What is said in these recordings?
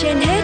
trên hết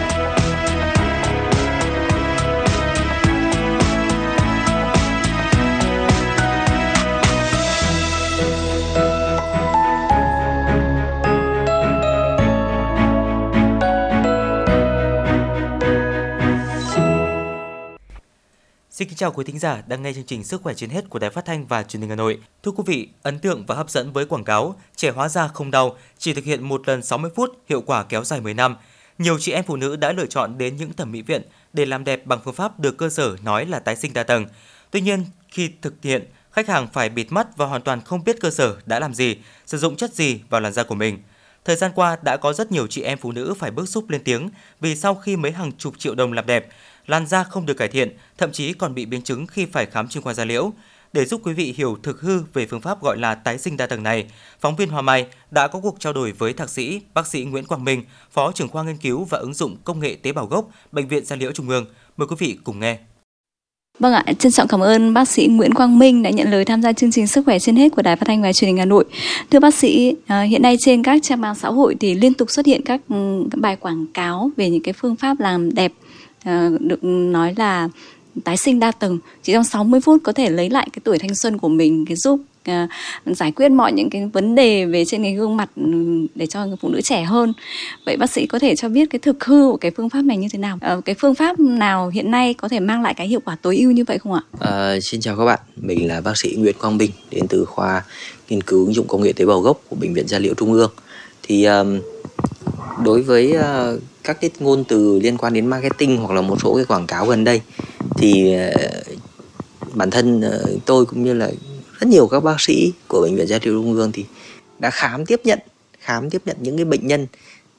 Xin kính chào quý thính giả đang nghe chương trình Sức khỏe trên hết của Đài Phát thanh và Truyền hình Hà Nội. Thưa quý vị, ấn tượng và hấp dẫn với quảng cáo trẻ hóa da không đau, chỉ thực hiện một lần 60 phút, hiệu quả kéo dài 10 năm. Nhiều chị em phụ nữ đã lựa chọn đến những thẩm mỹ viện để làm đẹp bằng phương pháp được cơ sở nói là tái sinh đa tầng. Tuy nhiên, khi thực hiện, khách hàng phải bịt mắt và hoàn toàn không biết cơ sở đã làm gì, sử dụng chất gì vào làn da của mình. Thời gian qua đã có rất nhiều chị em phụ nữ phải bức xúc lên tiếng vì sau khi mấy hàng chục triệu đồng làm đẹp, làn da không được cải thiện, thậm chí còn bị biến chứng khi phải khám chuyên khoa da liễu. Để giúp quý vị hiểu thực hư về phương pháp gọi là tái sinh đa tầng này, phóng viên Hoa Mai đã có cuộc trao đổi với thạc sĩ bác sĩ Nguyễn Quang Minh, Phó trưởng khoa nghiên cứu và ứng dụng công nghệ tế bào gốc, Bệnh viện Da liễu Trung ương. Mời quý vị cùng nghe. Vâng ạ, trân trọng cảm ơn bác sĩ Nguyễn Quang Minh đã nhận lời tham gia chương trình Sức khỏe trên hết của Đài Phát thanh và Truyền hình Hà Nội. Thưa bác sĩ, à, hiện nay trên các trang mạng xã hội thì liên tục xuất hiện các, ừ, bài quảng cáo về những cái phương pháp làm đẹp à, được nói là tái sinh đa tầng chỉ trong 60 phút có thể lấy lại cái tuổi thanh xuân của mình cái giúp uh, giải quyết mọi những cái vấn đề về trên cái gương mặt ừ, để cho người phụ nữ trẻ hơn. Vậy bác sĩ có thể cho biết cái thực hư của cái phương pháp này như thế nào? Uh, cái phương pháp nào hiện nay có thể mang lại cái hiệu quả tối ưu như vậy không ạ? Uh, xin chào các bạn mình là bác sĩ Nguyễn Quang Bình đến từ khoa nghiên cứu ứng dụng công nghệ tế bào gốc của bệnh viện gia liễu trung ương. Thì um, đối với uh, các cái ngôn từ liên quan đến marketing hoặc là một số cái quảng cáo gần đây thì ờ, bản thân ờ, tôi cũng như là rất nhiều các bác sĩ của bệnh viện gia liễu trung ương thì đã khám tiếp nhận khám tiếp nhận những cái bệnh nhân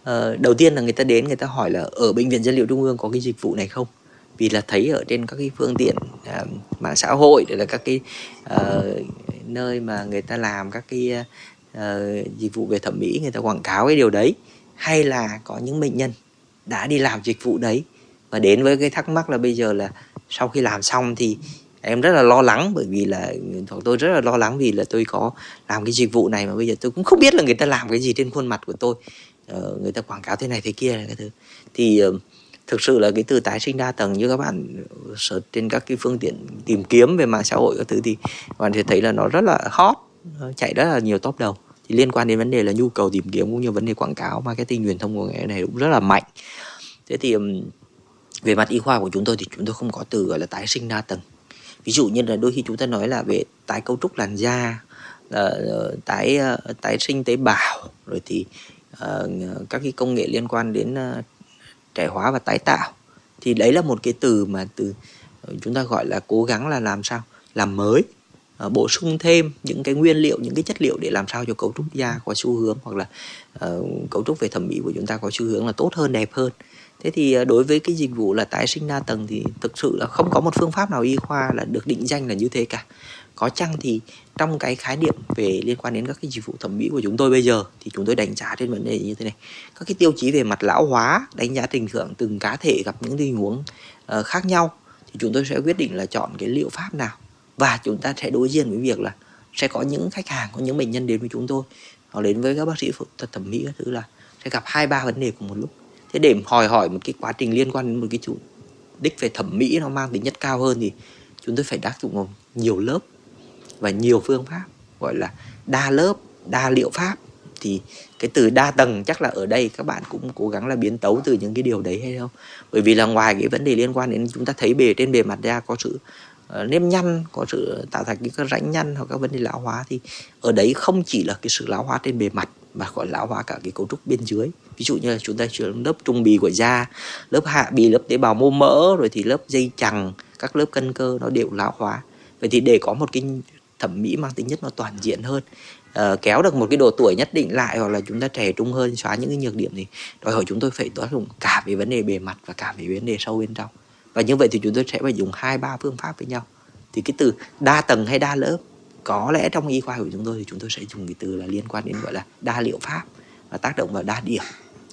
uh, đầu tiên là người ta đến người ta hỏi là ở bệnh viện gia liễu trung ương có cái dịch vụ này không? Vì là thấy ở trên các cái phương tiện uh, mạng xã hội để là các cái uh, nơi mà người ta làm các cái uh, dịch vụ về thẩm mỹ người ta quảng cáo cái điều đấy. Hay là có những bệnh nhân đã đi làm dịch vụ đấy và đến với cái thắc mắc là bây giờ là sau khi làm xong thì em rất là lo lắng bởi vì là tôi rất là lo lắng vì là tôi có làm cái dịch vụ này mà bây giờ tôi cũng không biết là người ta làm cái gì trên khuôn mặt của tôi. Ờ, người ta quảng cáo thế này thế kia cái thứ. Thì ờ, thực sự là cái từ tái sinh đa tầng như các bạn search trên các cái phương tiện tìm kiếm về mạng xã hội các thứ thì các bạn sẽ thấy là nó rất là hot chạy rất là nhiều top đầu. Thì liên quan đến vấn đề là nhu cầu tìm kiếm cũng như vấn đề quảng cáo marketing truyền thông của nghề này cũng rất là mạnh. Thế thì về mặt y khoa của chúng tôi thì chúng tôi không có từ gọi là tái sinh đa tầng. Ví dụ như là đôi khi chúng ta nói là về tái cấu trúc làn da uh, tái uh, tái sinh tế bào rồi thì uh, các cái công nghệ liên quan đến uh, trẻ hóa và tái tạo. Thì đấy là một cái từ mà từ chúng ta gọi là cố gắng là làm sao? Làm mới uh, bổ sung thêm những cái nguyên liệu những cái chất liệu để làm sao cho cấu trúc da có xu hướng hoặc là uh, cấu trúc về thẩm mỹ của chúng ta có xu hướng là tốt hơn đẹp hơn thế thì ờ, đối với cái dịch vụ là tái sinh đa tầng thì thực sự là không có một phương pháp nào y khoa là được định danh là như thế cả. Có chăng thì trong cái khái niệm về liên quan đến các cái dịch vụ thẩm mỹ của chúng tôi bây giờ thì chúng tôi đánh giá trên vấn đề như thế này. Các cái tiêu chí về mặt lão hóa đánh giá tình thưởng từng cá thể gặp những tình huống uh, khác nhau thì chúng tôi sẽ quyết định là chọn cái liệu pháp nào. Và chúng ta sẽ đối diện với việc là sẽ có những khách hàng có những bệnh nhân đến với chúng tôi họ đến với các bác sĩ phẫu thuật thẩm mỹ các thứ là sẽ gặp hai ba vấn đề cùng một lúc thế để hỏi hỏi một cái quá trình liên quan đến một cái chủ đích về thẩm mỹ nó mang tính nhất cao hơn thì chúng tôi phải áp dụng nhiều lớp và nhiều phương pháp gọi là đa lớp đa liệu pháp. Thì cái từ đa tầng chắc là ở đây các bạn cũng cố gắng là biến tấu từ những cái điều đấy hay không? Bởi vì là ngoài cái vấn đề liên quan đến chúng ta thấy bề trên bề mặt da có sự uh, nếp nhăn có sự tạo thành những cái rãnh nhăn hoặc các vấn đề lão hóa thì ở đấy không chỉ là cái sự lão hóa trên bề mặt mà còn lão hóa cả cái cấu trúc bên dưới. Ví dụ như là chúng ta chữa lớp trung bì của da lớp hạ bì lớp tế bào mô mỡ rồi thì lớp dây chằng các lớp cân cơ nó đều lão hóa. Vậy thì để có một cái thẩm mỹ mang tính nhất nó toàn diện hơn uh, kéo được một cái độ tuổi nhất định lại hoặc là chúng ta trẻ trung hơn xóa những cái nhược điểm thì đòi hỏi chúng tôi phải áp dụng cả về vấn đề bề mặt và cả về vấn đề sâu bên trong. Và như vậy thì chúng tôi sẽ phải dùng hai ba phương pháp với nhau. Thì cái từ đa tầng hay đa lớp có lẽ trong y khoa của chúng tôi thì chúng tôi sẽ dùng cái từ là liên quan đến, gọi là, đa liệu pháp và tác động vào đa điểm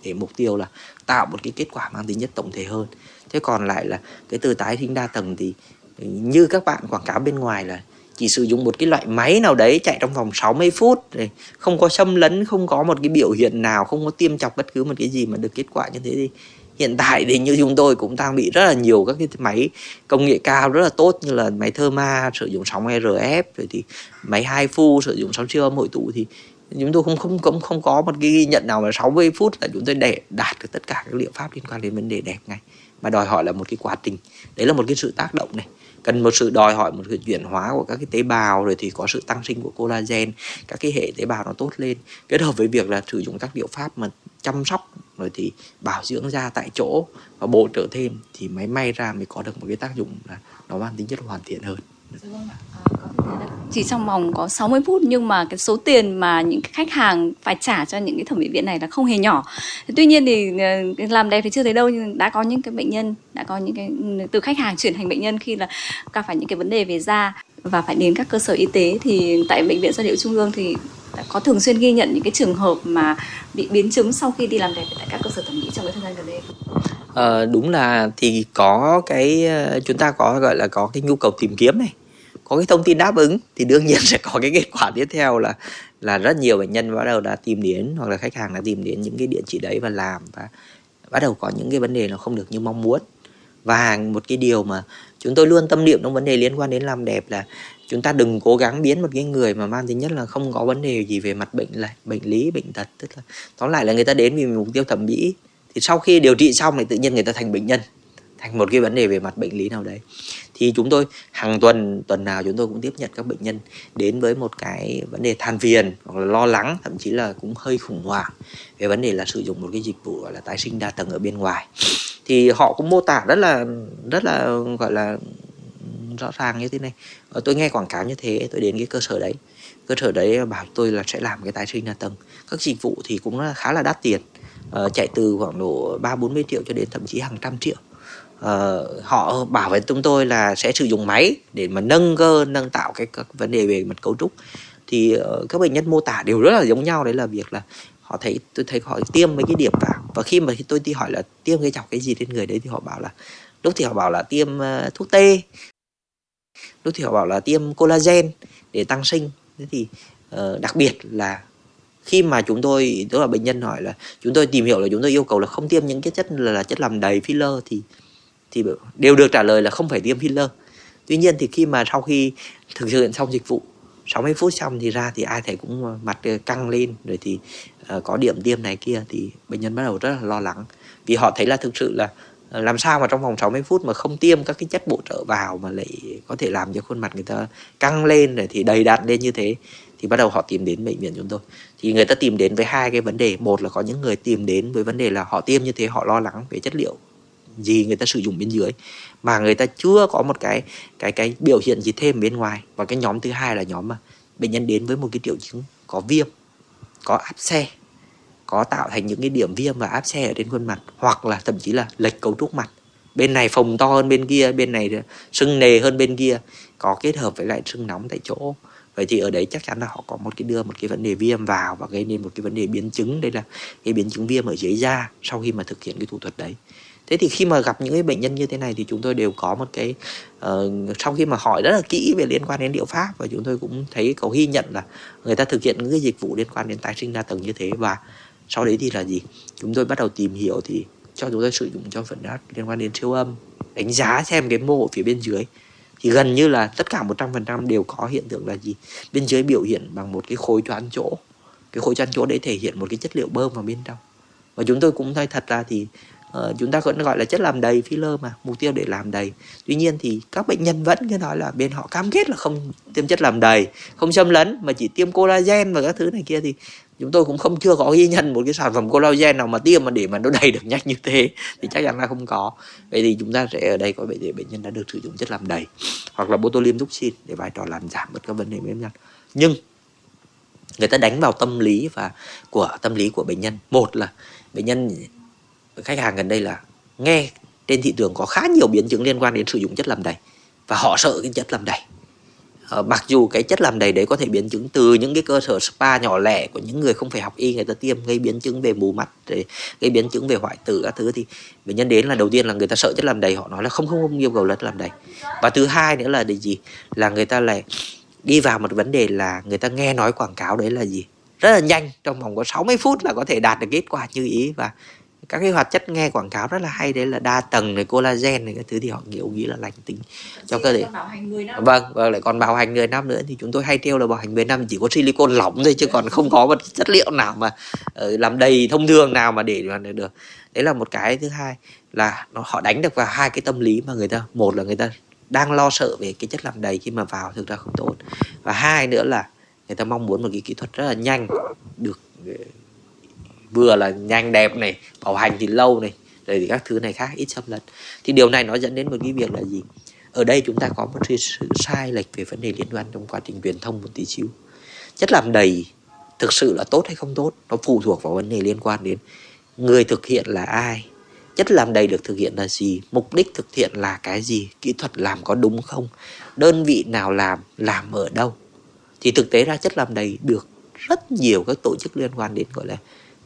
để mục tiêu là tạo một cái kết quả mang tính nhất tổng thể hơn. Thế còn lại là cái từ tái sinh đa tầng thì ừ, như các bạn quảng cáo bên ngoài là chỉ sử dụng một cái loại máy nào đấy chạy trong vòng 60 phút rồi không có xâm lấn, không có một cái biểu hiện nào, không có tiêm chọc bất cứ một cái gì mà được kết quả như thế thì hiện tại thì như chúng tôi cũng đang bị rất là nhiều các cái máy công nghệ cao rất là tốt như là máy Therma sử dụng sóng RF rồi thì máy hai phu, sử dụng sóng siêu âm hội tụ thì chúng tôi không không không không có một cái ghi nhận nào là 60 phút là chúng tôi để đạt được tất cả các liệu pháp liên quan đến vấn đề đẹp ngay mà đòi hỏi là một cái quá trình. Đấy là một cái sự tác động này. Cần một sự đòi hỏi, một sự chuyển hóa của các cái tế bào, rồi thì có sự tăng sinh của collagen. Các cái hệ tế bào nó tốt lên. Kết hợp với việc là sử dụng các liệu pháp mà chăm sóc, rồi thì bảo dưỡng da tại chỗ và bổ trợ thêm, thì máy may ra mới có được một cái tác dụng là nó mang tính chất hoàn thiện hơn chỉ trong vòng có 60 phút, nhưng mà cái số tiền mà những khách hàng phải trả cho những cái thẩm mỹ viện này là không hề nhỏ. Tuy nhiên thì ờ, làm đẹp thì chưa thấy đâu, nhưng đã có những cái bệnh nhân, đã có những cái ừ, từ khách hàng chuyển thành bệnh nhân khi là gặp phải những cái vấn đề về da và phải đến các cơ sở y tế thì tại bệnh viện gia liễu trung ương thì có thường xuyên ghi nhận những cái trường hợp mà bị biến chứng sau khi đi làm đẹp tại các cơ sở thẩm mỹ trong cái thời gian gần đây à, đúng là thì có cái ờ, chúng ta có gọi là có cái nhu cầu tìm kiếm này có cái thông tin đáp ứng thì đương nhiên sẽ có cái kết quả tiếp theo là là rất nhiều bệnh nhân bắt đầu đã tìm đến hoặc là khách hàng đã tìm đến những cái địa chỉ đấy và làm và bắt đầu có những cái vấn đề nó không được như mong muốn. Và một cái điều mà chúng tôi luôn tâm niệm trong vấn đề liên quan đến làm đẹp là chúng ta đừng cố gắng biến một cái người mà mang tính nhất là không có vấn đề gì về mặt bệnh là bệnh lý bệnh tật tức là tóm lại là người ta đến vì mục tiêu thẩm mỹ thì sau khi điều trị xong thì tự nhiên người ta thành bệnh nhân, thành một cái vấn đề về mặt bệnh lý nào đấy. Thì chúng tôi, hàng tuần tuần nào chúng tôi cũng tiếp nhận các bệnh nhân đến với một cái vấn đề than phiền hoặc là lo lắng, thậm chí là cũng hơi khủng hoảng về vấn đề là sử dụng một cái dịch vụ gọi là tái sinh đa tầng ở bên ngoài. Thì họ cũng mô tả rất là rất là, gọi là rõ ràng như thế này. Ờ, tôi nghe quảng cáo như thế, tôi đến cái cơ sở đấy. Cơ sở đấy bảo tôi là sẽ làm cái tái sinh đa tầng. Các dịch vụ thì cũng khá là đắt tiền uh, chạy từ khoảng độ ba bốn mươi triệu cho đến thậm chí hàng trăm triệu. Uh, họ bảo với chúng tôi là sẽ sử dụng máy để mà nâng cơ nâng tạo cái các vấn đề về mặt cấu trúc. Thì uh, các bệnh nhân mô tả đều rất là giống nhau đấy là việc là họ thấy tôi thấy họ tiêm mấy cái điểm vào. Và khi mà tôi đi hỏi là tiêm cái chọc cái gì trên người đấy thì họ bảo là lúc thì họ bảo là tiêm uh, thuốc tê lúc thì họ bảo là tiêm collagen để tăng sinh. Thế thì uh, đặc biệt là khi mà chúng tôi tức là bệnh nhân hỏi là chúng tôi tìm hiểu là chúng tôi yêu cầu là không tiêm những cái chất là, là chất làm đầy filler thì thì đều được trả lời là không phải tiêm filler. Tuy nhiên thì khi mà sau khi thực hiện xong dịch vụ 60 phút xong thì ra thì ai thấy cũng ờ, mặt ờ, căng lên rồi thì uh, có điểm tiêm này kia thì bệnh nhân bắt đầu rất là lo lắng. Vì họ thấy là thực sự là làm sao mà trong vòng 60 phút mà không tiêm các cái chất bổ trợ vào mà lại có thể làm cho khuôn mặt người ta căng lên rồi thì đầy đặn lên như thế thì bắt đầu họ tìm đến bệnh viện chúng tôi. Thì người ta tìm đến với hai cái vấn đề. Một là có những người tìm đến với vấn đề là họ tiêm như thế, họ lo lắng về chất liệu gì người ta sử dụng bên dưới. Mà người ta chưa có một cái cái cái biểu hiện gì thêm bên ngoài. Và cái nhóm thứ hai là nhóm mà bệnh nhân đến với một cái triệu chứng có viêm, có áp xe, có tạo thành những cái điểm viêm và áp xe ở trên khuôn mặt, hoặc là thậm chí là lệch cấu trúc mặt. Bên này phồng to hơn bên kia, bên này sưng nề hơn bên kia, có kết hợp với lại sưng nóng tại chỗ vậy thì ở đấy chắc chắn là họ có một cái đưa một cái vấn đề viêm vào và gây nên một cái vấn đề biến chứng. Đây là cái biến chứng viêm ở dưới da sau khi mà thực hiện cái thủ thuật đấy. Thế thì khi mà gặp những cái bệnh nhân như thế này thì chúng tôi đều có một cái uh, sau khi mà hỏi rất là kỹ về liên quan đến liệu pháp và chúng tôi cũng thấy có ghi nhận là người ta thực hiện những cái dịch vụ liên quan đến tái sinh đa tầng như thế và sau đấy thì là gì? Chúng tôi bắt đầu tìm hiểu thì cho chúng tôi sử dụng cho phần đát liên quan đến siêu âm đánh giá xem cái mô ở phía bên dưới thì gần như là tất cả 100% đều có hiện tượng là gì? Bên dưới biểu hiện bằng một cái khối choán chỗ. Cái khối choán chỗ đấy thể hiện một cái chất liệu bơm vào bên trong. Và chúng tôi cũng thấy thật ra thì uh, chúng ta vẫn gọi là chất làm đầy filler mà mục tiêu để làm đầy. Tuy nhiên thì các bệnh nhân vẫn cứ nói là bên họ cam kết là không tiêm chất làm đầy không xâm lấn mà chỉ tiêm collagen và các thứ này kia thì chúng tôi cũng không chưa có ghi nhận một cái sản phẩm collagen nào mà tiêm mà để mà nó đầy được nhanh như thế thì chắc chắn là không có. Vậy thì chúng ta sẽ ở đây có bệnh để bệnh nhân đã được sử dụng chất làm đầy hoặc là botulinum toxin để vai trò làm giảm bớt các vấn đề bệnh nhân. Nhưng người ta đánh vào tâm lý và của tâm lý của bệnh nhân. Một là bệnh nhân khách hàng gần đây là nghe trên thị trường có khá nhiều biến chứng liên quan đến sử dụng chất làm đầy và họ sợ cái chất làm đầy. Ờ, mặc dù cái chất làm đầy đấy có thể biến chứng từ những cái cơ sở spa nhỏ lẻ của những người không phải học y người ta tiêm gây biến chứng về mù mắt gây biến chứng về hoại tử các thứ thì bệnh nhân đến là đầu tiên là người ta sợ chất làm đầy họ nói là không không không yêu cầu chất làm đầy. Và thứ hai nữa là để gì? Là người ta lại đi vào một vấn đề là người ta nghe nói quảng cáo đấy là gì? Rất là nhanh trong vòng có 60 phút là có thể đạt được kết quả như ý và các cái hoạt chất nghe quảng cáo rất là hay đấy là đa tầng này collagen này cái thứ thì họ kiểu nghĩ là lành tính cho cơ thể. vâng và lại còn bảo hành người năm nữa. Thì chúng tôi hay treo là bảo hành 10 năm chỉ có silicon lỏng thôi chứ còn không có một chất liệu nào mà uh, làm đầy thông thường nào mà để mà được. Đấy là một cái thứ hai là nó họ đánh được vào hai cái tâm lý mà người ta một là người ta đang lo sợ về cái chất làm đầy khi mà vào thực ra không tốt và hai nữa là người ta mong muốn một cái kỹ thuật rất là nhanh được ờ, vừa là nhanh đẹp này, bảo hành thì lâu này, rồi thì các thứ này khác, ít xâm lấn. Thì điều này nó dẫn đến một cái việc là gì? Ở đây chúng ta có một sự sai lệch về vấn đề liên quan trong quá trình truyền thông một tí xíu. Chất làm đầy thực sự là tốt hay không tốt, nó phụ thuộc vào vấn đề liên quan đến người thực hiện là ai. Chất làm đầy được thực hiện là gì? Mục đích thực hiện là cái gì? Kỹ thuật làm có đúng không? Đơn vị nào làm? Làm ở đâu? Thì thực tế ra chất làm đầy được rất nhiều các tổ chức liên quan đến, gọi là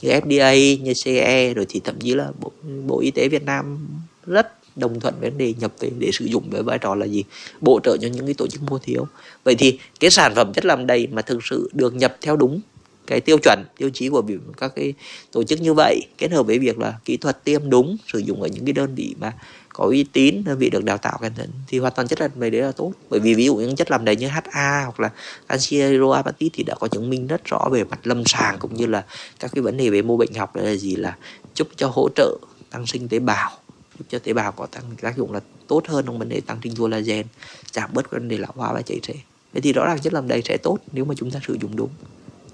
như FDA như CE rồi thì thậm chí là Bộ, Bộ Y tế Việt Nam rất đồng thuận vấn đề nhập về để sử dụng với vai trò là gì? Bổ trợ cho những cái tổ chức mua thiếu. Vậy thì cái sản phẩm chất làm đầy mà thực sự được nhập theo đúng cái tiêu chuẩn tiêu chí của các cái tổ chức như vậy kết hợp với việc là kỹ thuật tiêm đúng sử dụng ở những cái đơn vị mà có uy tín đơn vị được đào tạo cẩn thận thì hoàn toàn chất làm đầy đấy là tốt. Bởi vì ví dụ những chất làm đầy như HA hoặc là canxi hydroapatit thì đã có chứng minh rất rõ về mặt lâm sàng cũng như là các cái vấn đề về mô bệnh học đấy là gì? Là giúp cho hỗ trợ tăng sinh tế bào, giúp cho tế bào có tăng tác dụng là tốt hơn trong vấn đề tăng sinh collagen giảm bớt vấn đề lão hóa và chảy xệ thế thì rõ ràng chất làm đầy sẽ tốt nếu mà chúng ta sử dụng đúng.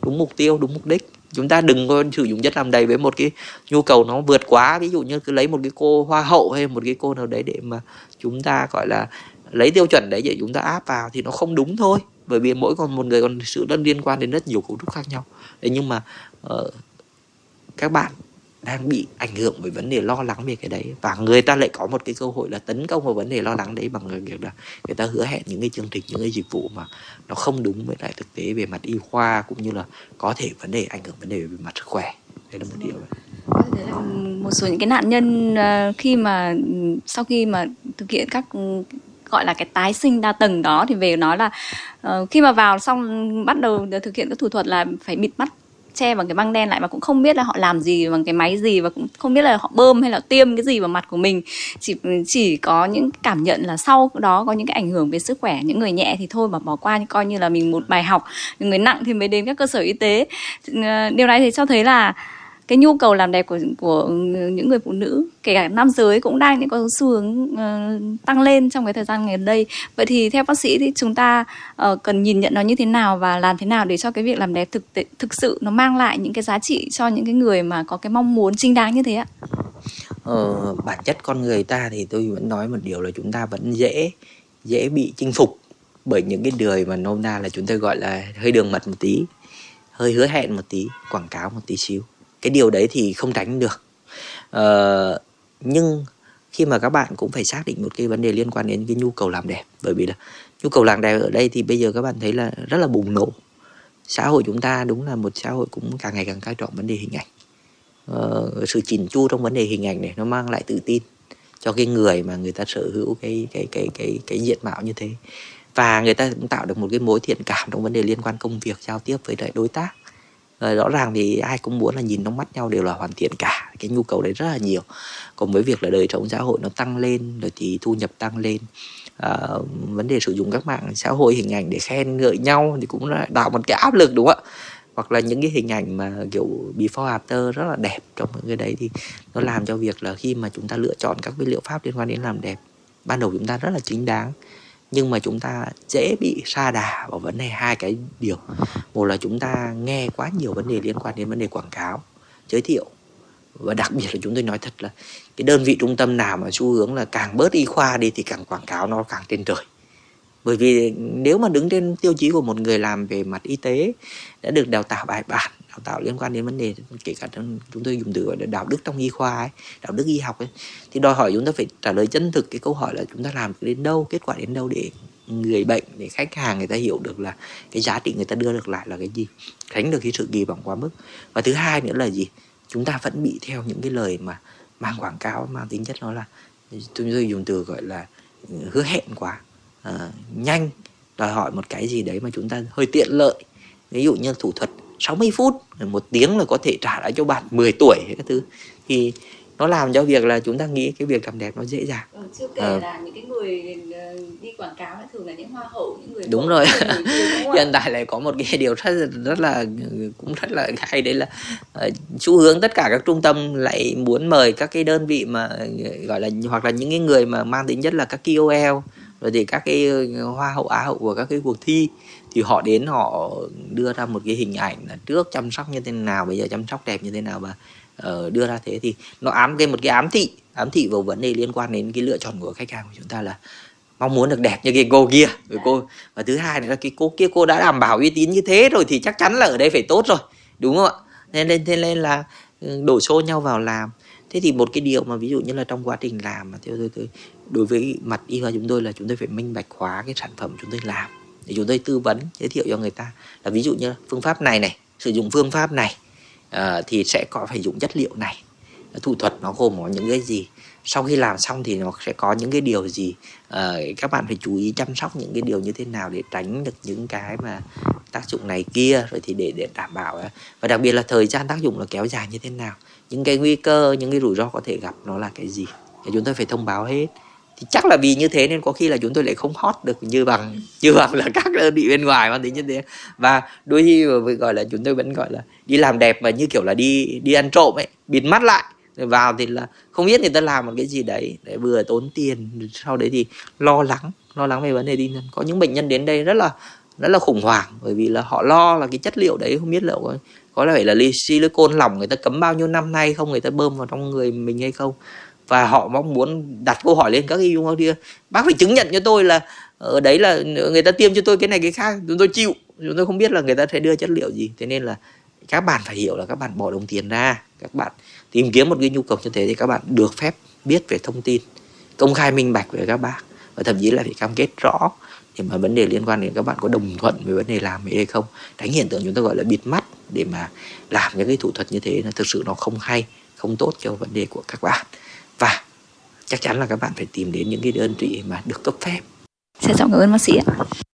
Đúng mục tiêu, đúng mục đích chúng ta đừng có sử dụng chất làm đầy với một cái nhu cầu nó vượt quá. Ví dụ như cứ lấy một cái cô hoa hậu hay một cái cô nào đấy để mà chúng ta gọi là lấy tiêu chuẩn đấy để chúng ta áp vào thì nó không đúng thôi. Bởi vì mỗi còn một người còn sự liên quan đến rất nhiều cấu trúc khác nhau. Đấy nhưng mà uh, các bạn đang bị ảnh hưởng bởi vấn đề lo lắng về cái đấy. Và người ta lại có một cái cơ hội là tấn công vào vấn đề lo lắng đấy bằng việc là người ta hứa hẹn những cái chương trình những cái dịch vụ mà nó không đúng với lại thực tế về mặt y khoa cũng như là có thể vấn đề ảnh hưởng vấn đề về mặt sức khỏe. Đấy là một điều. Vâng, một số những cái nạn nhân ờ, khi mà sau khi mà thực hiện các gọi là cái tái sinh đa tầng đó thì về nói là uh, khi mà vào xong bắt đầu thực hiện các thủ thuật là phải bịt mắt che bằng cái băng đen lại và cũng không biết là họ làm gì bằng cái máy gì và cũng không biết là họ bơm hay là tiêm cái gì vào mặt của mình. Chỉ chỉ có những cảm nhận là sau đó có những cái ảnh hưởng về sức khỏe, những người nhẹ thì thôi mà bỏ qua coi như là mình một bài học, những người nặng thì mới đến các cơ sở y tế. Ờ, điều này thì cho thấy là cái nhu cầu làm đẹp của của những người phụ nữ kể cả nam giới cũng đang có xu hướng uh, tăng lên trong cái thời gian gần đây. Vậy thì theo bác sĩ thì chúng ta uh, cần nhìn nhận nó như thế nào và làm thế nào để cho cái việc làm đẹp thực thực sự nó mang lại những cái giá trị cho những cái người mà có cái mong muốn chính đáng như thế ạ? Ờ, bản chất con người ta thì tôi vẫn nói một điều là chúng ta vẫn dễ dễ bị chinh phục bởi những cái đời mà nôm na là chúng ta gọi là hơi đường mật một tí hơi hứa hẹn một tí quảng cáo một tí xíu cái điều đấy thì không tránh được. Uh, nhưng khi mà các bạn cũng phải xác định một cái vấn đề liên quan đến cái nhu cầu làm đẹp. Bởi vì là nhu cầu làm đẹp ở đây thì bây giờ các bạn thấy là rất là bùng nổ. Xã hội chúng ta đúng là một xã hội cũng càng ngày càng coi trọng vấn đề hình ảnh. Ờ, sự chỉn chu trong vấn đề hình ảnh này nó mang lại tự tin cho cái người mà người ta sở hữu cái cái cái cái cái diện mạo như thế. Và người ta cũng tạo được một cái mối thiện cảm trong vấn đề liên quan công việc giao tiếp với lại đối tác rồi rõ ràng thì ai cũng muốn là nhìn trong mắt nhau đều là hoàn thiện cả. Cái nhu cầu đấy rất là nhiều. Còn với việc là đời sống xã hội nó tăng lên rồi thì thu nhập tăng lên à, vấn đề sử dụng các mạng xã hội hình ảnh để khen ngợi nhau thì cũng là tạo một cái áp lực đúng không ạ? Hoặc là những cái hình ảnh mà kiểu before after rất là đẹp trong những cái đấy thì nó làm cho việc là khi mà chúng ta lựa chọn các cái liệu pháp liên quan đến làm đẹp ban đầu chúng ta rất là chính đáng nhưng mà chúng ta dễ bị sa đà vào vấn đề hai cái điều. Một là chúng ta nghe quá nhiều vấn đề liên quan đến vấn đề quảng cáo, giới thiệu. Và đặc biệt là chúng tôi nói thật là cái đơn vị trung tâm nào mà xu hướng là càng bớt y khoa đi thì càng quảng cáo nó càng trên trời. Bởi vì nếu mà đứng trên tiêu chí của một người làm về mặt y tế, đã được đào tạo bài bản đào tạo liên quan đến vấn đề kể cả chúng tôi dùng từ gọi là đạo đức trong y khoa ấy, đạo đức y học ấy. Thì đòi hỏi chúng ta phải trả lời chân thực cái câu hỏi là chúng ta làm đến đâu kết quả đến đâu để người bệnh để khách hàng người ta hiểu được là cái giá trị người ta đưa được lại là cái gì tránh được cái sự kỳ vọng quá mức. Và thứ hai nữa là gì? Chúng ta vẫn bị theo những cái lời mà mang quảng cáo mang tính chất nó là chúng tôi dùng từ gọi là ừ, hứa hẹn quá. À, nhanh đòi hỏi một cái gì đấy mà chúng ta hơi tiện lợi. Ví dụ như thủ thuật 60 phút một tiếng là có thể trả lại cho bạn 10 tuổi cái thứ thì nó làm cho việc là chúng ta nghĩ cái việc làm đẹp nó dễ dàng Ừ, chưa kể Ờ. là những cái người ờ, đi quảng cáo là thường là những hoa hậu những người Đúng rồi. người đúng hiện tại lại có một cái điều rất rất là cũng rất là hay đấy là ờ, xu hướng tất cả các trung tâm lại muốn mời các cái đơn vị mà gọi là hoặc là những cái người mà mang tính chất là các KOL rồi thì các cái hoa hậu á hậu của các cái cuộc thi thì họ đến họ đưa ra một cái hình ảnh là trước chăm sóc như thế nào bây giờ chăm sóc đẹp như thế nào và uh, đưa ra thế thì nó ám cái một cái ám thị ám thị vào vấn đề liên quan đến cái lựa chọn của khách hàng của chúng ta là mong muốn được đẹp như cái cô kia. Rồi cô và thứ hai là cái cô kia cô đã đảm bảo uy tín như thế rồi thì chắc chắn là ở đây phải tốt rồi đúng không ạ? Nên nên thế nên là ừ, đổ xô nhau vào làm. Thế thì một cái điều mà ví dụ như là trong quá trình làm mà theo tôi, tôi đối với mặt y khoa chúng tôi là chúng tôi phải minh bạch hóa cái sản phẩm chúng tôi làm để chúng tôi tư vấn giới thiệu cho người ta. Là ví dụ như phương pháp này này sử dụng phương pháp này uh, thì sẽ có phải dùng chất liệu này. Thủ thuật nó gồm có những cái gì? Sau khi làm xong thì nó sẽ có những cái điều gì? Uh, các bạn phải chú ý chăm sóc những cái điều như thế nào để tránh được những cái mà tác dụng này kia rồi thì để để đảm bảo và đặc biệt là thời gian tác dụng là kéo dài như thế nào? Những cái nguy cơ những cái rủi ro có thể gặp nó là cái gì? Thì chúng tôi phải thông báo hết thì chắc là vì như thế nên có khi là chúng tôi lại không hot được như bằng như bằng là các đơn vị bên ngoài mang tính như thế. Và đôi khi gọi là chúng tôi vẫn gọi là đi làm đẹp mà như kiểu là đi đi ăn trộm ấy bịt mắt lại rồi vào thì là không biết người ta làm một cái gì đấy để vừa tốn tiền sau đấy thì lo lắng lo lắng về vấn đề đi có những bệnh nhân đến đây rất là rất là khủng hoảng bởi vì là họ lo là cái chất liệu đấy không biết là có, có phải là silicon lỏng người ta cấm bao nhiêu năm nay không người ta bơm vào trong người mình hay không và họ mong muốn đặt câu hỏi lên các y bác kia. Bác phải chứng nhận cho tôi là ở đấy là người ta tiêm cho tôi cái này, cái khác, chúng tôi chịu. Chúng tôi không biết là người ta sẽ đưa chất liệu gì. Thế nên là các bạn phải hiểu là các bạn bỏ đồng tiền ra. Các bạn tìm kiếm một cái nhu cầu như thế thì các bạn được phép biết về thông tin, công khai minh bạch về các bác. Và thậm chí là phải cam kết rõ để mà vấn đề liên quan đến các bạn có đồng thuận với vấn đề làm ấy hay không. Tránh hiện tượng chúng ta gọi là bịt mắt để mà làm những cái thủ thuật như thế là thực sự nó không hay, không tốt cho vấn đề của các bạn và chắc chắn là các bạn phải tìm đến những cái đơn vị mà được cấp phép Xin trọng cảm ơn bác sĩ ạ.